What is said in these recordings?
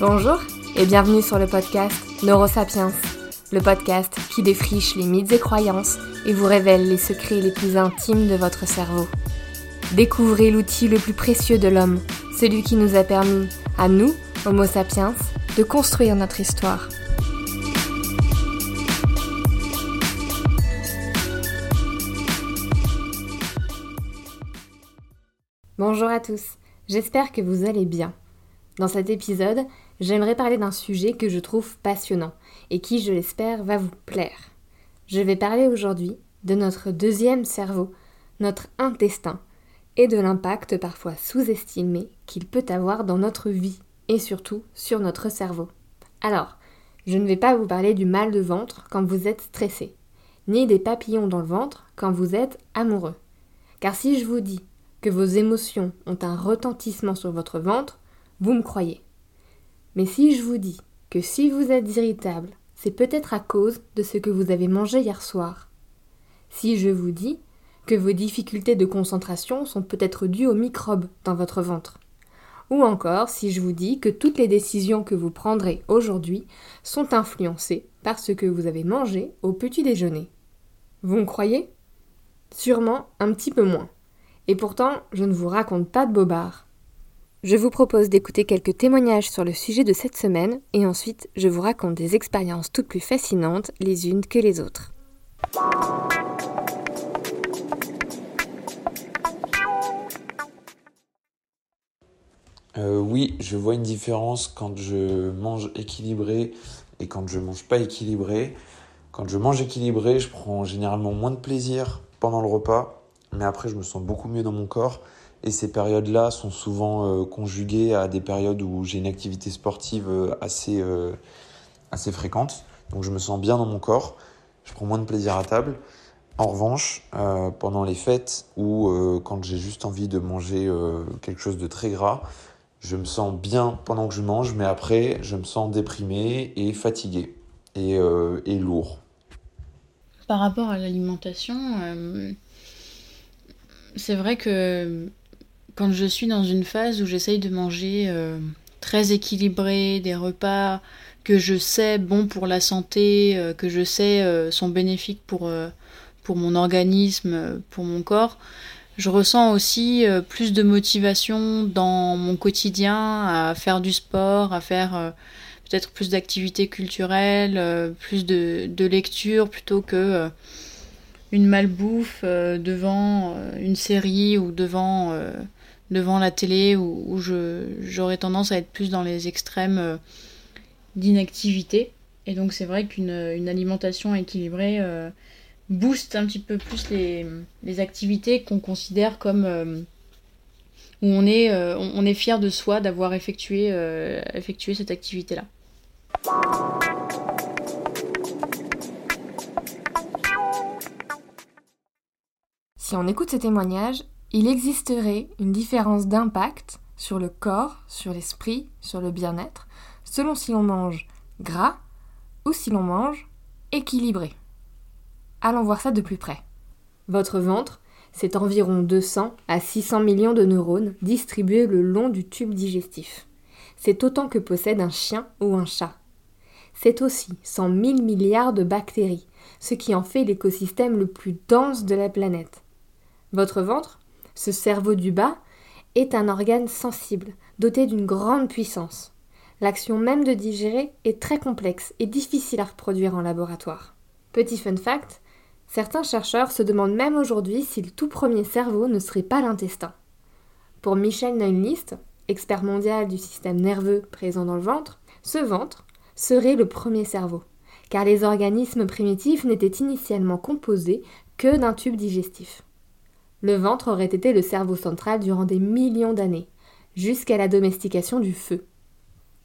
Bonjour et bienvenue sur le podcast Neurosapiens, le podcast qui défriche les mythes et croyances et vous révèle les secrets les plus intimes de votre cerveau. Découvrez l'outil le plus précieux de l'homme, celui qui nous a permis, à nous, Homo sapiens, de construire notre histoire. Bonjour à tous, j'espère que vous allez bien. Dans cet épisode, j'aimerais parler d'un sujet que je trouve passionnant et qui, je l'espère, va vous plaire. Je vais parler aujourd'hui de notre deuxième cerveau, notre intestin, et de l'impact parfois sous-estimé qu'il peut avoir dans notre vie et surtout sur notre cerveau. Alors, je ne vais pas vous parler du mal de ventre quand vous êtes stressé, ni des papillons dans le ventre quand vous êtes amoureux. Car si je vous dis que vos émotions ont un retentissement sur votre ventre, vous me croyez. Mais si je vous dis que si vous êtes irritable, c'est peut-être à cause de ce que vous avez mangé hier soir. Si je vous dis que vos difficultés de concentration sont peut-être dues aux microbes dans votre ventre. Ou encore si je vous dis que toutes les décisions que vous prendrez aujourd'hui sont influencées par ce que vous avez mangé au petit déjeuner. Vous me croyez? Sûrement un petit peu moins. Et pourtant, je ne vous raconte pas de bobards. Je vous propose d'écouter quelques témoignages sur le sujet de cette semaine et ensuite je vous raconte des expériences toutes plus fascinantes les unes que les autres. Euh, oui, je vois une différence quand je mange équilibré et quand je mange pas équilibré. Quand je mange équilibré, je prends généralement moins de plaisir pendant le repas, mais après je me sens beaucoup mieux dans mon corps et ces périodes-là sont souvent euh, conjuguées à des périodes où j'ai une activité sportive euh, assez, euh, assez fréquente. Donc je me sens bien dans mon corps, je prends moins de plaisir à table. En revanche, pendant les fêtes ou quand j'ai juste envie de manger quelque chose de très gras, je me sens bien pendant que je mange, mais après, je me sens déprimé et fatigué et, et lourd. Par rapport à l'alimentation, c'est vrai que quand je suis dans une phase où j'essaye de manger euh, très équilibré, des repas que je sais bons pour la santé, euh, que je sais euh, sont bénéfiques pour, pour mon organisme, pour mon corps, je ressens aussi plus de motivation dans mon quotidien à faire du sport, à faire peut-être plus d'activités culturelles, plus de, de, lecture plutôt que une malbouffe devant une série ou devant devant la télé où, j'aurais tendance à être plus dans les extrêmes euh, d'inactivité. Et donc c'est vrai qu'une alimentation équilibrée euh, booste un petit peu plus les, activités qu'on considère comme euh, où on est, on est fier de soi d'avoir effectué, effectué cette activité-là. Si on écoute ces témoignages, il existerait une différence d'impact sur le corps, sur l'esprit, sur le bien-être, selon si l'on mange gras ou si l'on mange équilibré. Allons voir ça de plus près. Votre ventre, c'est environ 200 à 600 millions de neurones distribués le long du tube digestif. C'est autant que possède un chien ou un chat. C'est aussi 100 000 milliards de bactéries, ce qui en fait l'écosystème le plus dense de la planète. Votre ventre, ce cerveau du bas est un organe sensible, doté d'une grande puissance. L'action même de digérer est très complexe et difficile à reproduire en laboratoire. Petit fun fact, certains chercheurs se demandent même aujourd'hui si le tout premier cerveau ne serait pas l'intestin. Pour Michel Neunlist, expert mondial du système nerveux présent dans le ventre, ce ventre serait le premier cerveau, car les organismes primitifs n'étaient initialement composés que d'un tube digestif. Le ventre aurait été le cerveau central durant des millions d'années, jusqu'à la domestication du feu.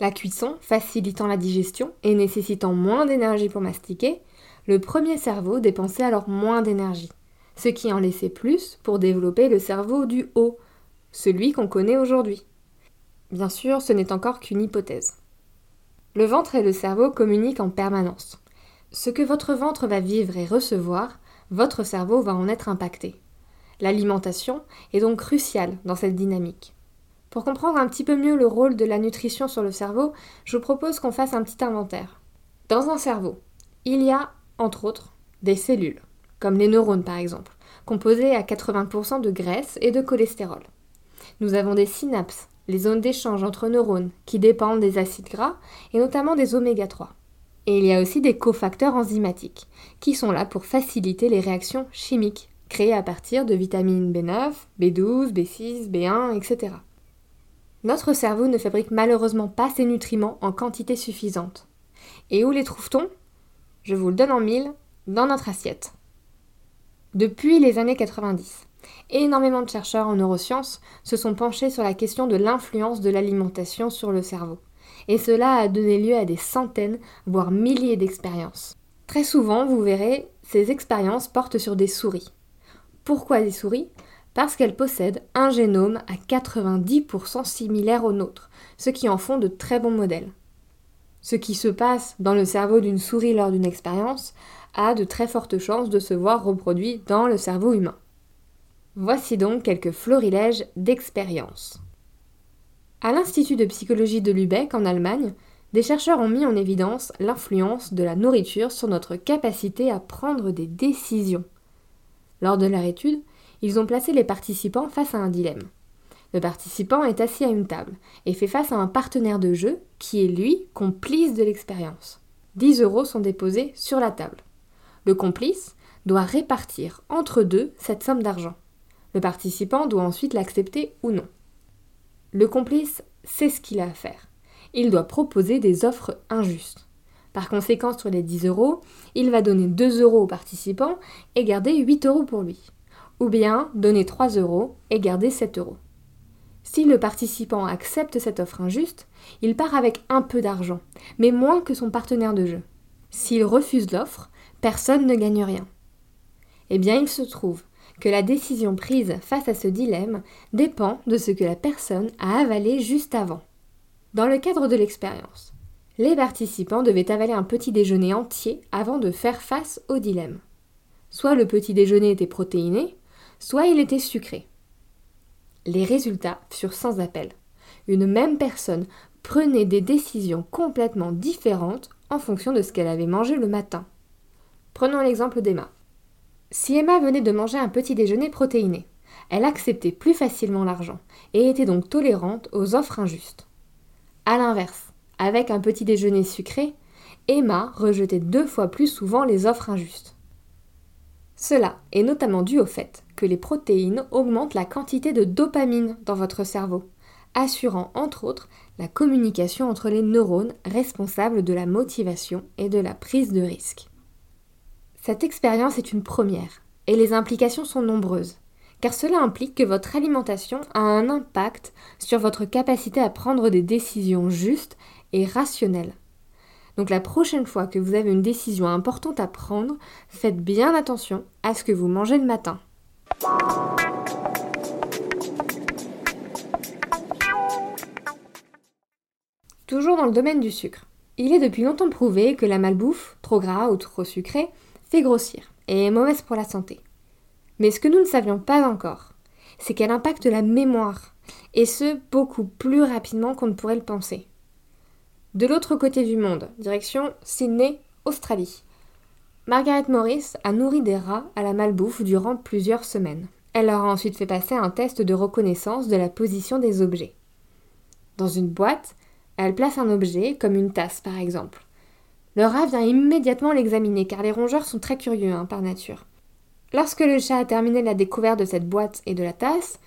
La cuisson facilitant la digestion et nécessitant moins d'énergie pour mastiquer, le premier cerveau dépensait alors moins d'énergie, ce qui en laissait plus pour développer le cerveau du haut, celui qu'on connaît aujourd'hui. Bien sûr, ce n'est encore qu'une hypothèse. Le ventre et le cerveau communiquent en permanence. Ce que votre ventre va vivre et recevoir, votre cerveau va en être impacté. L'alimentation est donc cruciale dans cette dynamique. Pour comprendre un petit peu mieux le rôle de la nutrition sur le cerveau, je vous propose qu'on fasse un petit inventaire. Dans un cerveau, il y a, entre autres, des cellules, comme les neurones par exemple, composées à 80% de graisse et de cholestérol. Nous avons des synapses, les zones d'échange entre neurones, qui dépendent des acides gras et notamment des oméga 3. Et il y a aussi des cofacteurs enzymatiques, qui sont là pour faciliter les réactions chimiques créées à partir de vitamines B9, B12, B6, B1, etc. Notre cerveau ne fabrique malheureusement pas ces nutriments en quantité suffisante. Et où les trouve-t-on? Je vous le donne en mille, dans notre assiette. Depuis les années 90, énormément de chercheurs en neurosciences se sont penchés sur la question de l'influence de l'alimentation sur le cerveau et cela a donné lieu à des centaines, voire milliers d'expériences. Très souvent, vous verrez, ces expériences portent sur des souris. Pourquoi des souris Parce qu'elles possèdent un génome à 90% similaire au nôtre, ce qui en font de très bons modèles. Ce qui se passe dans le cerveau d'une souris lors d'une expérience a de très fortes chances de se voir reproduit dans le cerveau humain. Voici donc quelques florilèges d'expériences. À l'Institut de psychologie de Lübeck, en Allemagne, des chercheurs ont mis en évidence l'influence de la nourriture sur notre capacité à prendre des décisions. Lors de leur étude, ils ont placé les participants face à un dilemme. Le participant est assis à une table et fait face à un partenaire de jeu qui est lui complice de l'expérience. 10 euros sont déposés sur la table. Le complice doit répartir entre deux cette somme d'argent. Le participant doit ensuite l'accepter ou non. Le complice sait ce qu'il a à faire. Il doit proposer des offres injustes. Par conséquent, sur les 10 euros, il va donner 2 euros au participant et garder 8 euros pour lui. Ou bien donner 3 euros et garder 7 euros. Si le participant accepte cette offre injuste, il part avec un peu d'argent, mais moins que son partenaire de jeu. S'il refuse l'offre, personne ne gagne rien. Eh bien, il se trouve que la décision prise face à ce dilemme dépend de ce que la personne a avalé juste avant. Dans le cadre de l'expérience, les participants devaient avaler un petit déjeuner entier avant de faire face au dilemme. Soit le petit déjeuner était protéiné, soit il était sucré. Les résultats furent sans appel. Une même personne prenait des décisions complètement différentes en fonction de ce qu'elle avait mangé le matin. Prenons l'exemple d'Emma. Si Emma venait de manger un petit déjeuner protéiné, elle acceptait plus facilement l'argent et était donc tolérante aux offres injustes. A l'inverse, avec un petit déjeuner sucré, Emma rejetait deux fois plus souvent les offres injustes. Cela est notamment dû au fait que les protéines augmentent la quantité de dopamine dans votre cerveau, assurant entre autres la communication entre les neurones responsables de la motivation et de la prise de risque. Cette expérience est une première, et les implications sont nombreuses, car cela implique que votre alimentation a un impact sur votre capacité à prendre des décisions justes et rationnelles. Donc la prochaine fois que vous avez une décision importante à prendre, faites bien attention à ce que vous mangez le matin. Toujours dans le domaine du sucre. Il est depuis longtemps prouvé que la malbouffe, trop gras ou trop sucrée, fait grossir et est mauvaise pour la santé. Mais ce que nous ne savions pas encore, c'est qu'elle impacte la mémoire, et ce beaucoup plus rapidement qu'on ne pourrait le penser. De l'autre côté du monde, direction Sydney, Australie. Margaret Morris a nourri des rats à la malbouffe durant plusieurs semaines. Elle leur a ensuite fait passer un test de reconnaissance de la position des objets. Dans une boîte, elle place un objet, comme une tasse par exemple. Le rat vient immédiatement l'examiner car les rongeurs sont très curieux hein, par nature. Lorsque le chat a terminé la découverte de cette boîte et de la tasse,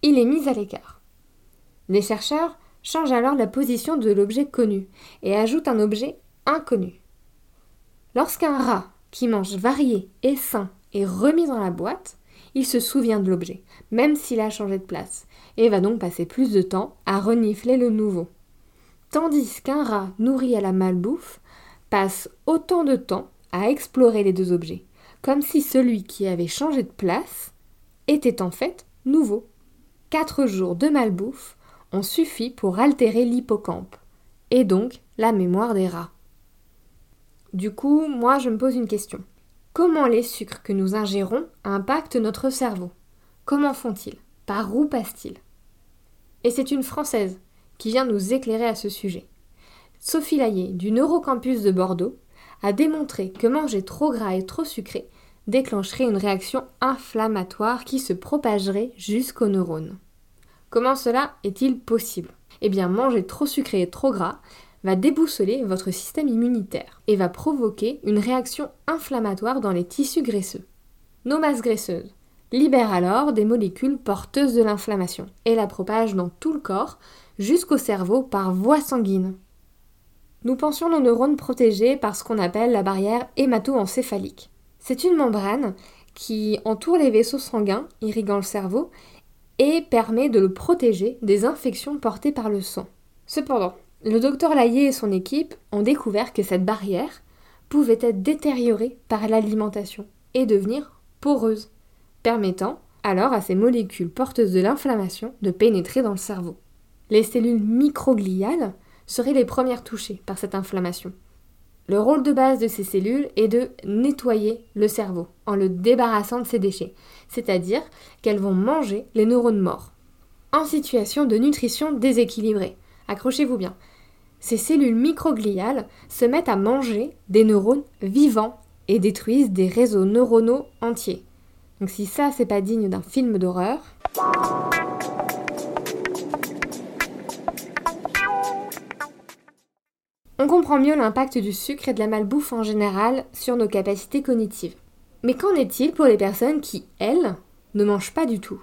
il est mis à l'écart. Les chercheurs changent alors la position de l'objet connu et ajoutent un objet inconnu. Lorsqu'un rat qui mange varié et sain est remis dans la boîte, il se souvient de l'objet, même s'il a changé de place, et va donc passer plus de temps à renifler le nouveau. Tandis qu'un rat nourri à la malbouffe passe autant de temps à explorer les deux objets, comme si celui qui avait changé de place était en fait nouveau. Quatre jours de malbouffe ont suffi pour altérer l'hippocampe, et donc la mémoire des rats. Du coup, moi je me pose une question. Comment les sucres que nous ingérons impactent notre cerveau? Comment font-ils? Par où passent-ils? Et c'est une Française qui vient nous éclairer à ce sujet. Sophie Laillé, du Neurocampus de Bordeaux, a démontré que manger trop gras et trop sucré déclencherait une réaction inflammatoire qui se propagerait jusqu'aux neurones. Comment cela est-il possible? Eh bien, manger trop sucré et trop gras va déboussoler votre système immunitaire et va provoquer une réaction inflammatoire dans les tissus graisseux. Nos masses graisseuses libèrent alors des molécules porteuses de l'inflammation et la propagent dans tout le corps jusqu'au cerveau par voie sanguine. Nous pensions nos neurones protégés par ce qu'on appelle la barrière hémato-encéphalique. C'est une membrane qui entoure les vaisseaux sanguins irriguant le cerveau et permet de le protéger des infections portées par le sang. Cependant, le docteur Laillé et son équipe ont découvert que cette barrière pouvait être détériorée par l'alimentation et devenir poreuse, permettant alors à ces molécules porteuses de l'inflammation de pénétrer dans le cerveau. Les cellules microgliales seraient les premières touchées par cette inflammation. Le rôle de base de ces cellules est de nettoyer le cerveau en le débarrassant de ses déchets, c'est-à-dire qu'elles vont manger les neurones morts. En situation de nutrition déséquilibrée, accrochez-vous bien, ces cellules microgliales se mettent à manger des neurones vivants et détruisent des réseaux neuronaux entiers. Donc si ça c'est pas digne d'un film d'horreur. On comprend mieux l'impact du sucre et de la malbouffe en général sur nos capacités cognitives. Mais qu'en est-il pour les personnes qui, elles, ne mangent pas du tout?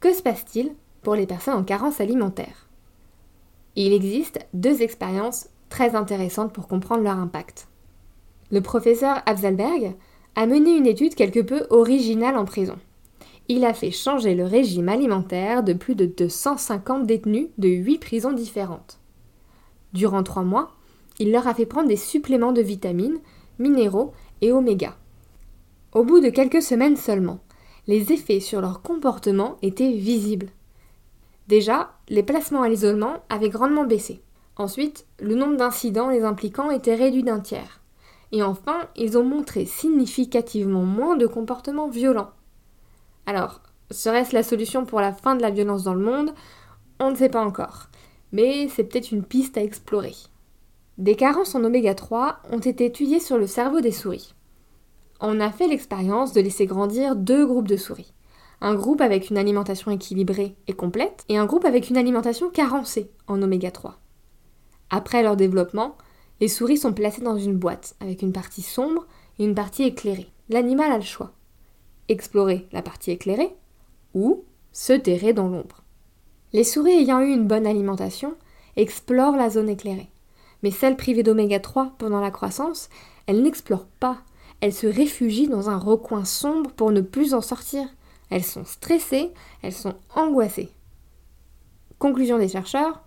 Que se passe-t-il pour les personnes en carence alimentaire? Il existe deux expériences très intéressantes pour comprendre leur impact. Le professeur Absalberg a mené une étude quelque peu originale en prison. Il a fait changer le régime alimentaire de plus de 250 détenus de 8 prisons différentes. Durant trois mois, il leur a fait prendre des suppléments de vitamines, minéraux et oméga. Au bout de quelques semaines seulement, les effets sur leur comportement étaient visibles. Déjà, les placements à l'isolement avaient grandement baissé. Ensuite, le nombre d'incidents les impliquant était réduit d'un tiers. Et enfin, ils ont montré significativement moins de comportements violents. Alors, serait-ce la solution pour la fin de la violence dans le monde? On ne sait pas encore. Mais c'est peut-être une piste à explorer. Des carences en oméga 3 ont été étudiées sur le cerveau des souris. On a fait l'expérience de laisser grandir deux groupes de souris. Un groupe avec une alimentation équilibrée et complète et un groupe avec une alimentation carencée en oméga 3. Après leur développement, les souris sont placées dans une boîte avec une partie sombre et une partie éclairée. L'animal a le choix. Explorer la partie éclairée ou se terrer dans l'ombre. Les souris ayant eu une bonne alimentation explorent la zone éclairée. Mais celles privées d'oméga 3 pendant la croissance, elles n'explorent pas. Elles se réfugient dans un recoin sombre pour ne plus en sortir. Elles sont stressées, elles sont angoissées. Conclusion des chercheurs,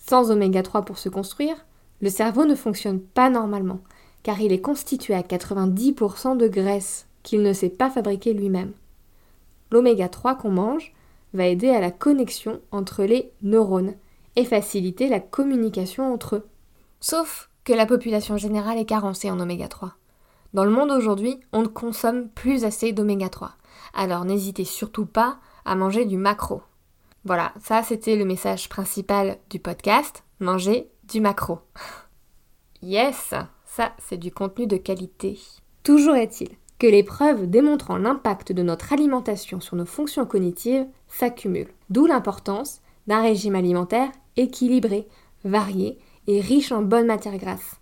sans oméga 3 pour se construire, le cerveau ne fonctionne pas normalement, car il est constitué à 90% de graisse qu'il ne sait pas fabriquer lui-même. L'oméga 3 qu'on mange va aider à la connexion entre les neurones et faciliter la communication entre eux. Sauf que la population générale est carencée en oméga 3. Dans le monde aujourd'hui, on ne consomme plus assez d'oméga 3. Alors n'hésitez surtout pas à manger du macro. Voilà, ça c'était le message principal du podcast, manger du macro. yes, ça c'est du contenu de qualité. Toujours est-il que les preuves démontrant l'impact de notre alimentation sur nos fonctions cognitives s'accumulent. D'où l'importance d'un régime alimentaire équilibré, varié et riche en bonnes matières grasses.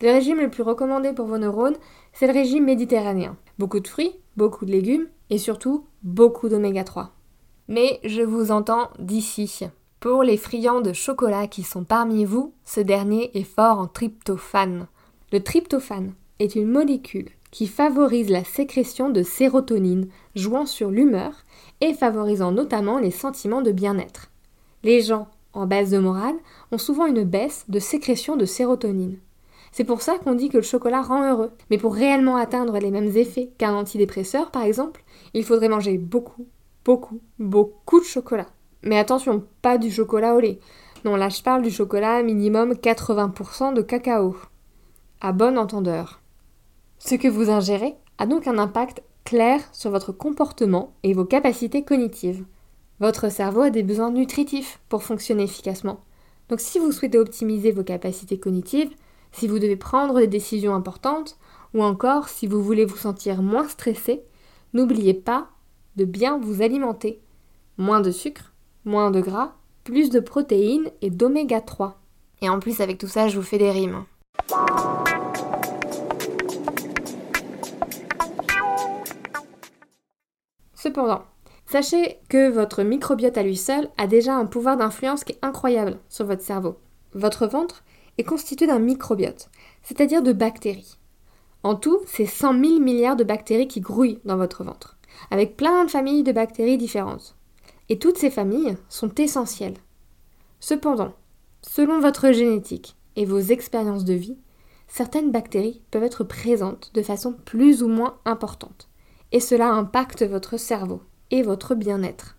Le régime le plus recommandé pour vos neurones, c'est le régime méditerranéen. Beaucoup de fruits, beaucoup de légumes et surtout beaucoup d'oméga 3. Mais je vous entends d'ici. Pour les friands de chocolat qui sont parmi vous, ce dernier est fort en tryptophane. Le tryptophane est une molécule qui favorise la sécrétion de sérotonine, jouant sur l'humeur et favorisant notamment les sentiments de bien-être. Les gens en baisse de morale, ont souvent une baisse de sécrétion de sérotonine. C'est pour ça qu'on dit que le chocolat rend heureux. Mais pour réellement atteindre les mêmes effets qu'un antidépresseur, par exemple, il faudrait manger beaucoup, beaucoup, beaucoup de chocolat. Mais attention, pas du chocolat au lait. Non, là je parle du chocolat minimum 80% de cacao. À bon entendeur. Ce que vous ingérez a donc un impact clair sur votre comportement et vos capacités cognitives. Votre cerveau a des besoins nutritifs pour fonctionner efficacement. Donc si vous souhaitez optimiser vos capacités cognitives, si vous devez prendre des décisions importantes, ou encore si vous voulez vous sentir moins stressé, n'oubliez pas de bien vous alimenter. Moins de sucre, moins de gras, plus de protéines et d'oméga 3. Et en plus avec tout ça, je vous fais des rimes. Cependant, sachez que votre microbiote à lui seul a déjà un pouvoir d'influence qui est incroyable sur votre cerveau. Votre ventre est constitué d'un microbiote, c'est-à-dire de bactéries. En tout, c'est 100 000 milliards de bactéries qui grouillent dans votre ventre, avec plein de familles de bactéries différentes. Et toutes ces familles sont essentielles. Cependant, selon votre génétique et vos expériences de vie, certaines bactéries peuvent être présentes de façon plus ou moins importante, et cela impacte votre cerveau et votre bien-être.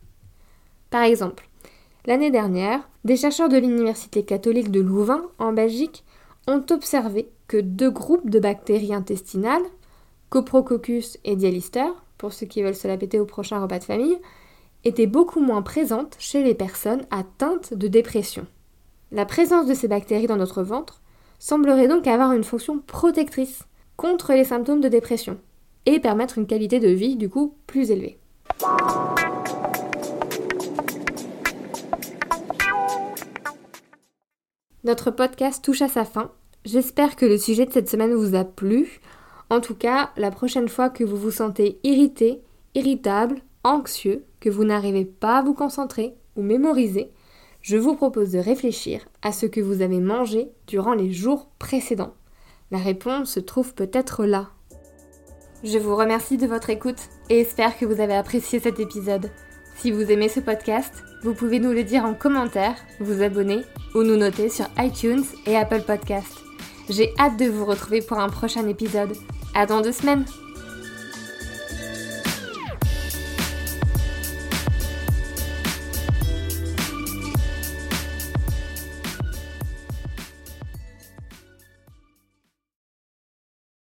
Par exemple, l'année dernière, des chercheurs de l'Université catholique de Louvain, en Belgique, ont observé que deux groupes de bactéries intestinales, Coprococcus et Dialister, pour ceux qui veulent se la péter au prochain repas de famille, étaient beaucoup moins présentes chez les personnes atteintes de dépression. La présence de ces bactéries dans notre ventre semblerait donc avoir une fonction protectrice contre les symptômes de dépression et permettre une qualité de vie du coup plus élevée. Notre podcast touche à sa fin. J'espère que le sujet de cette semaine vous a plu. En tout cas, la prochaine fois que vous vous sentez irrité, irritable, anxieux, que vous n'arrivez pas à vous concentrer ou mémoriser, je vous propose de réfléchir à ce que vous avez mangé durant les jours précédents. La réponse se trouve peut-être là. Je vous remercie de votre écoute et espère que vous avez apprécié cet épisode. Si vous aimez ce podcast, vous pouvez nous le dire en commentaire, vous abonner ou nous noter sur iTunes et Apple Podcast. J'ai hâte de vous retrouver pour un prochain épisode. À dans deux semaines!